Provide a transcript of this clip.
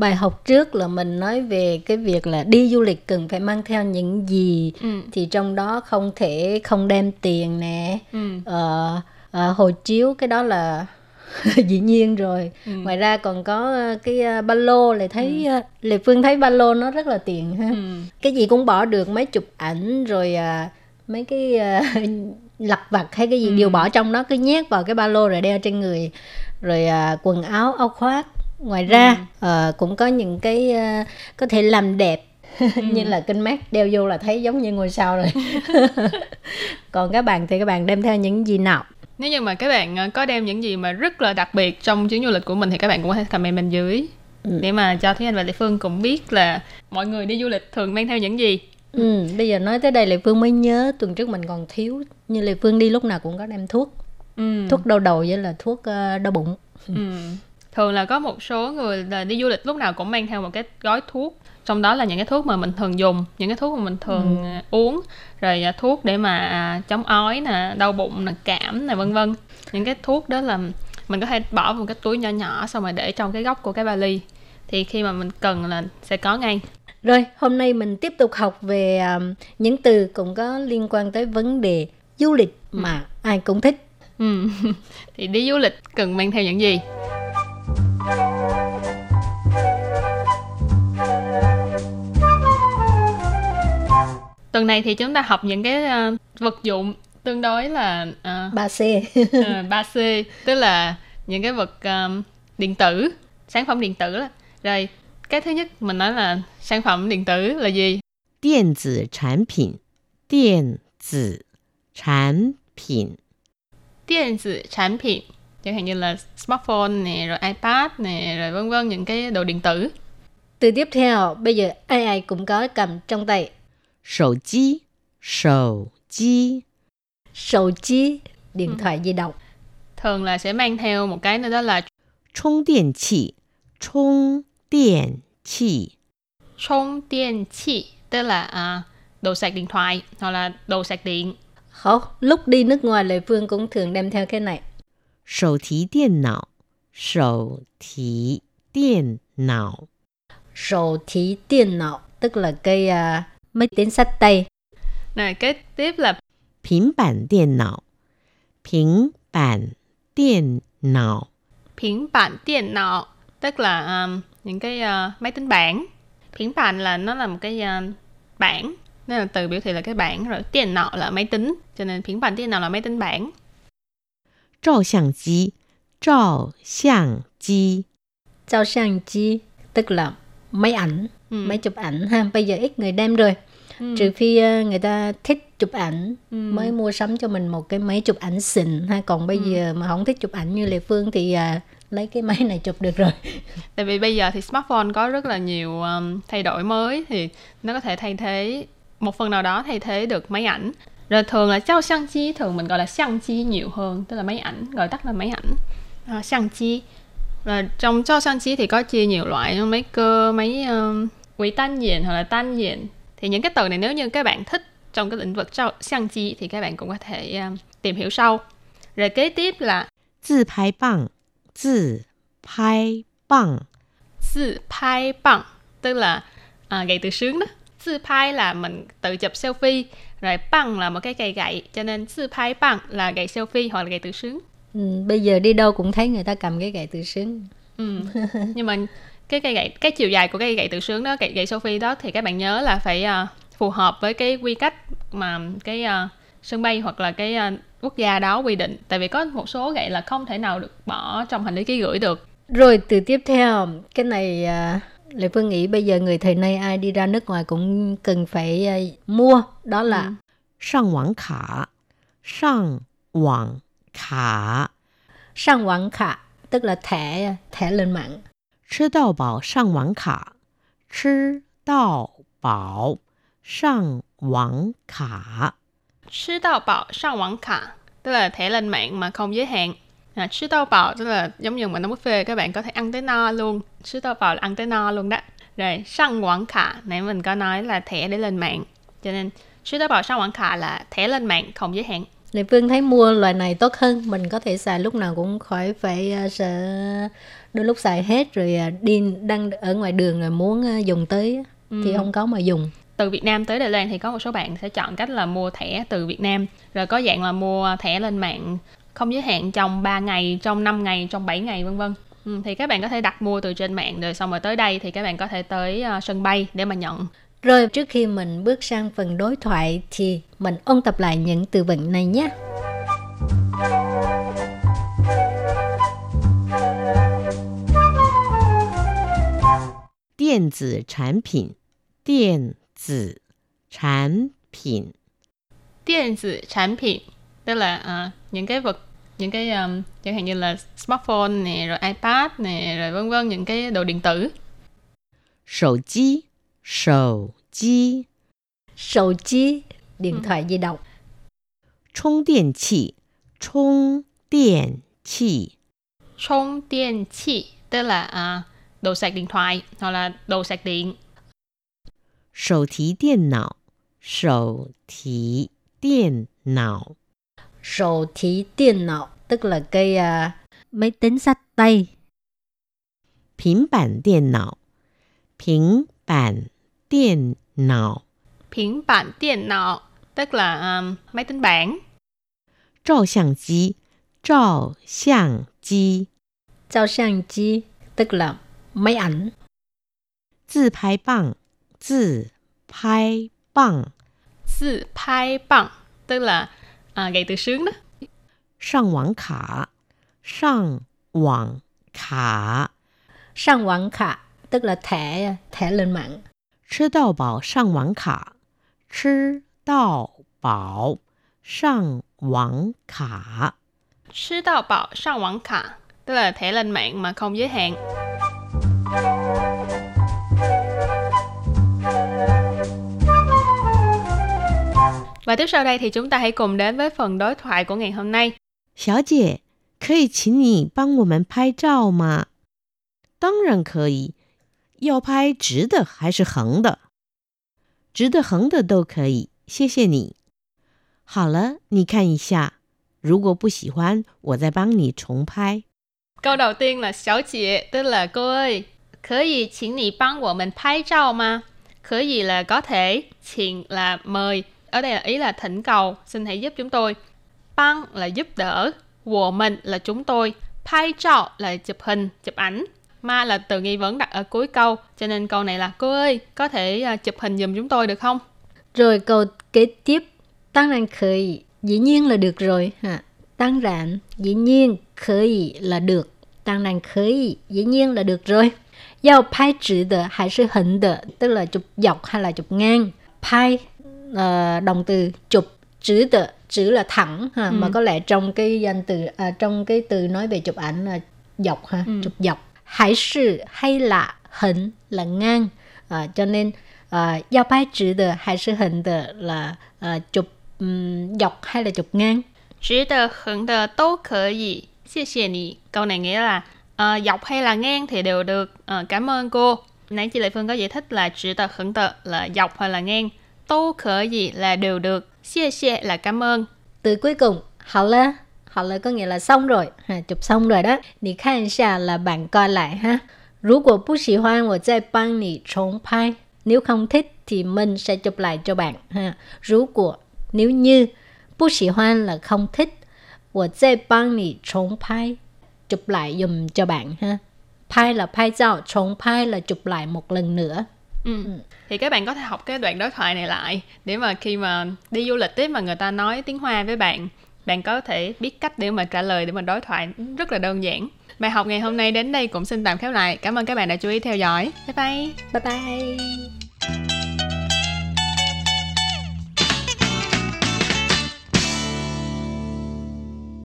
Bài học trước là mình nói về cái việc là đi du lịch cần phải mang theo những gì Ừ. thì trong đó không thể không đem tiền nè, Ừ. ờ, ờ, hộ chiếu cái đó là dĩ nhiên rồi. Ừ. Ngoài ra còn có ờ, cái ờ, ba lô lại thấy ờ, Lệ Phương thấy ba lô nó rất là tiện ha. Ừ. Cái gì cũng bỏ được, máy chụp ảnh rồi à, mấy cái à, lặt vặt hay cái gì Ừ. đều bỏ trong đó cứ nhét vào cái ba lô rồi đeo trên người rồi à, quần áo áo khoác ngoài ra ờ, cũng có những cái à, có thể làm đẹp. Như là kinh mát đeo vô là thấy giống như ngôi sao rồi. Còn các bạn thì các bạn đem theo những gì nào? Nếu như mà các bạn ờ, có đem những gì mà rất là đặc biệt trong chuyến du lịch của mình thì các bạn cũng có thể comment bên dưới. Ừ. để mà cho Thúy Anh và Lệ Phương cũng biết là mọi người đi du lịch thường mang theo những gì. ừ, bây giờ nói tới đây lệ phương mới nhớ tuần trước mình còn thiếu. Như lệ phương đi lúc nào cũng có đem thuốc. Ừ. thuốc đau đầu với là thuốc đau bụng. Ừ. Thường là có một số người là đi du lịch lúc nào cũng mang theo một cái gói thuốc. Trong đó là những cái thuốc mà mình thường dùng những cái thuốc mà mình thường à, uống. Rồi à, thuốc để mà à, chống ói nè đau bụng nè cảm nè vân vân. Những cái thuốc đó là mình có thể bỏ vào một cái túi nhỏ nhỏ xong rồi để trong cái góc của cái vali. Thì khi mà mình cần là sẽ có ngay. Rồi, hôm nay mình tiếp tục học về những từ cũng có liên quan tới vấn đề du lịch mà ai cũng thích. ừ. thì đi du lịch cần mang theo những gì tuần này thì chúng ta học những cái uh, vật dụng tương đối là uh, 3C uh, c tức là những cái vật um, điện tử sản phẩm điện tử rồi cái thứ nhất mình nói là sản phẩm điện tử là gì? điện tử sản phẩm điện tử sản phẩm điện tử sản phẩm chẳng hạn như là smartphone nè rồi ipad nè rồi vân vân những cái đồ điện tử. Từ tiếp theo bây giờ ai ai cũng có cầm trong tay. 手机，手机， Sầu chi, điện thoại di động. thường là sẽ mang theo một cái nữa đó là 充电器，充电器， 充điện器tức là à, đồ sạc điện thoại hoặc là đồ sạc điện Không, lúc đi nước ngoài Lệ Phương cũng thường đem theo cái này. 手提电脑，手提电脑， Sầu thí điện não, tức là cái à, máy tính sách tay. Rồi cái tiếp là Bình bản điện não. Bình bản điện não. Bình bản điện não tức là um, những cái uh, máy tính bảng. Bình bản là nó là một cái uh, bảng nên là từ biểu thị là cái bảng rồi tiền não là máy tính cho nên bình bản tiền não là máy tính bảng. Trào xiang chi, trào xiang chi, trào xiang chi tức là máy ảnh ừ. máy chụp ảnh ha bây giờ ít người đem rồi ừ. trừ phi ờ, người ta thích chụp ảnh ừ. mới mua sắm cho mình một cái máy chụp ảnh xịn ha còn bây ừ. giờ mà không thích chụp ảnh như lệ phương thì à, lấy cái máy này chụp được rồi tại vì bây giờ thì smartphone có rất là nhiều um, thay đổi mới thì nó có thể thay thế một phần nào đó thay thế được máy ảnh rồi thường là trao sang chi thường mình gọi là sang chi nhiều hơn tức là máy ảnh gọi tắt là máy ảnh à, sang chi rồi trong cho sang chi thì có chia nhiều loại máy cơ máy uh, quỹ tan diện hoặc là tan diện thì những cái từ này nếu như các bạn thích trong cái lĩnh vực trao相机thì các bạn cũng có thể um, tìm hiểu sau rồi kế tiếp là 自拍棒，自拍棒，自拍棒tức là à, gậy tự sướng đó tự拍là mình tự chụp selfie rồi bằng là một cái cây gậy cho nên tự拍bằng là gậy selfie hoặc là gậy tự sướng ừ, bây giờ đi đâu cũng thấy người ta cầm cái gậy tự sướng ừ. nhưng mà cái cây gậy cái chiều dài của cây gậy tự sướng đó gậy gậy Sophie đó thì các bạn nhớ là phải uh, phù hợp với cái quy cách mà cái uh, sân bay hoặc là cái uh, quốc gia đó quy định. Tại vì có một số gậy là không thể nào được bỏ trong hành lý ký gửi được. Rồi từ tiếp theo cái này uh, Lệ Phương nghĩ bây giờ người thời nay ai đi ra nước ngoài cũng cần phải uh, mua đó là ừ. sang quảng khả. Sang quảng khả. Sang quảng khả tức là thẻ thẻ lên mạng. 吃到饱上网卡，吃到饱上网卡，吃到饱上网卡 tức là thẻ lên mạng mà không giới hạn à, chứ tao bảo tức là giống như mình nói buffet các bạn có thể ăn tới no luôn chứ tao bảo là ăn tới no luôn đó rồi sang quảng khả nãy mình có nói là thẻ để lên mạng cho nên chứ tao bảo sang quảng khả là thẻ lên mạng không giới hạn Lệ Phương thấy mua loại này tốt hơn Mình có thể xài lúc nào cũng khỏi phải uh, sợ Đôi lúc xài hết rồi uh, đi đang ở ngoài đường rồi muốn uh, dùng tới ừ. Thì không có mà dùng từ Việt Nam tới Đài Loan thì có một số bạn sẽ chọn cách là mua thẻ từ Việt Nam rồi có dạng là mua thẻ lên mạng không giới hạn trong 3 ngày, trong 5 ngày, trong 7 ngày vân vân. Ừ, thì các bạn có thể đặt mua từ trên mạng rồi xong rồi tới đây thì các bạn có thể tới uh, sân bay để mà nhận. Rồi trước khi mình bước sang phần đối thoại thì mình ôn tập lại những từ vựng này nhé. 电子产品，电子产品，电子产品 tức là uh, những cái vật những cái um, chẳng hạn như là smartphone nè rồi iPad nè rồi vân vân những cái đồ điện tử 手机，手机， Sầu chi, điện thoại di động. 充电器，充电器， 充电器 tức là uh, đồ sạc điện thoại hoặc là đồ sạc điện. Sổ thí điện não Sổ thí điện não Sổ thí điện não tức là cái uh, máy tính sách tay. Bình bản điện não Bình bản điện não Bình bản điện não tức là um, máy tính bảng. Trò xiang chi Trò xiang chi Trò xiang chi tức là máy ảnh. 自拍棒，自拍棒， 自拍棒 tức là uh, gậy tự sướng đó 上网卡，上网卡， Sang quảng khả, tức là thẻ thẻ lên mạng. 吃到饱上网卡，吃到饱上网卡， 吃到饱上网卡tức là thẻ lên mạng mà không giới hạn Và tiếp sau đây thì chúng ta hãy cùng đến với phần đối thoại của ngày hôm nay. 小姐，可以请你帮我们拍照吗？当然可以，要拍直的还是横的？直的、横的都可以，谢谢你。好了，你看一下，如果不喜欢，我再帮你重拍。 Câu đầu tiên là xảo chị, tức là cô ơi, 可以请你帮我们拍照吗？可以là có thể, 请 là mời, ở đây là ý là thỉnh cầu xin hãy giúp chúng tôi băng là giúp đỡ của mình là chúng tôi Pai trọ là chụp hình, chụp ảnh. Ma là từ nghi vấn đặt ở cuối câu, cho nên câu này là cô ơi, có thể à, chụp hình giùm chúng tôi được không? Rồi câu kế tiếp, tăng rằng khởi, dĩ nhiên là được rồi hả? Tăng rạn, dĩ nhiên, khởi là được. Tăng rằng khởi, dĩ nhiên là được rồi. Giao pai chữ de hay là hình de, tức là chụp dọc hay là chụp ngang. Pai Ờ, uh, động từ chụp chữ tự chữ là thẳng ha ừ. mà có lẽ trong cái danh từ à, trong cái từ nói về chụp ảnh là dọc ha ừ. chụp dọc hải sự hay là hình là ngang à, cho nên à, giao bài chữ tự hải sự hình tự là à, chụp um, dọc hay là chụp ngang chữ tự hình tự đều có thể Xie xie nì. Câu này nghĩa là uh, dọc hay là ngang thì đều được. Uh, cảm ơn cô. Nãy chị Lệ Phương có giải thích là chữ tờ khẩn tờ là dọc hay là ngang. Tô khở gì là đều được. Xie xie là cảm ơn. Từ cuối cùng, hảo là, hảo là có nghĩa là xong rồi, ha, chụp xong rồi đó. Nì khan xa là bạn coi lại ha. Nếu của bù xì hoan, tôi sẽ băng nì chống phai. Nếu không thích thì mình sẽ chụp lại cho bạn ha. Nếu của nếu như, bù xì hoan là không thích. Tôi sẽ băng nì chống phai. Chụp lại dùm cho bạn ha. Phai là phai dạo, chống phai là chụp lại một lần nữa. Ừ. Thì các bạn có thể học cái đoạn đối thoại này lại để mà khi mà đi du lịch ấy mà người ta nói tiếng Hoa với bạn, bạn có thể biết cách để mà trả lời để mà đối thoại rất là đơn giản. Bài học ngày hôm nay đến đây cũng xin tạm khép lại. Cảm ơn các bạn đã chú ý theo dõi. Bye bye. Bye bye.